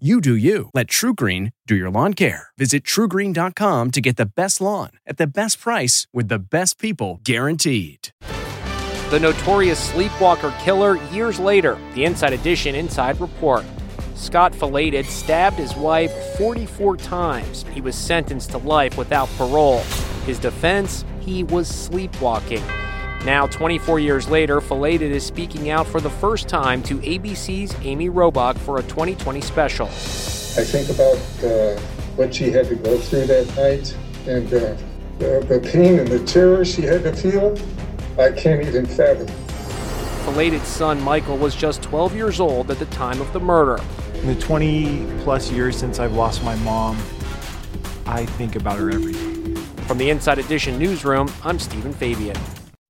You do you. Let TruGreen do your lawn care. Visit trugreen.com to get the best lawn at the best price with the best people guaranteed. The notorious sleepwalker killer years later. The Inside Edition Inside Report. Scott Falater stabbed his wife 44 times. He was sentenced to life without parole. His defense? He was sleepwalking. Now, 24 years later, Falater is speaking out for the first time to ABC's Amy Robach for a 2020 special. I think about uh, what she had to go through that night and uh, the, the pain and the terror she had to feel. I can't even fathom. Falater's son, Michael, was just 12 years old at the time of the murder. In the 20 plus years since I've lost my mom, I think about her every day. From the Inside Edition newsroom, I'm Stephen Fabian.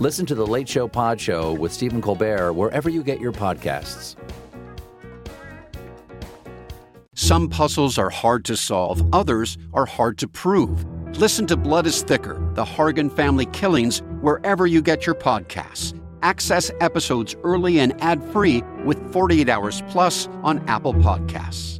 Listen to the Late Show Pod Show with Stephen Colbert wherever you get your podcasts. Some puzzles are hard to solve, others are hard to prove. Listen to Blood is Thicker The Hargan Family Killings wherever you get your podcasts. Access episodes early and ad free with 48 Hours Plus on Apple Podcasts.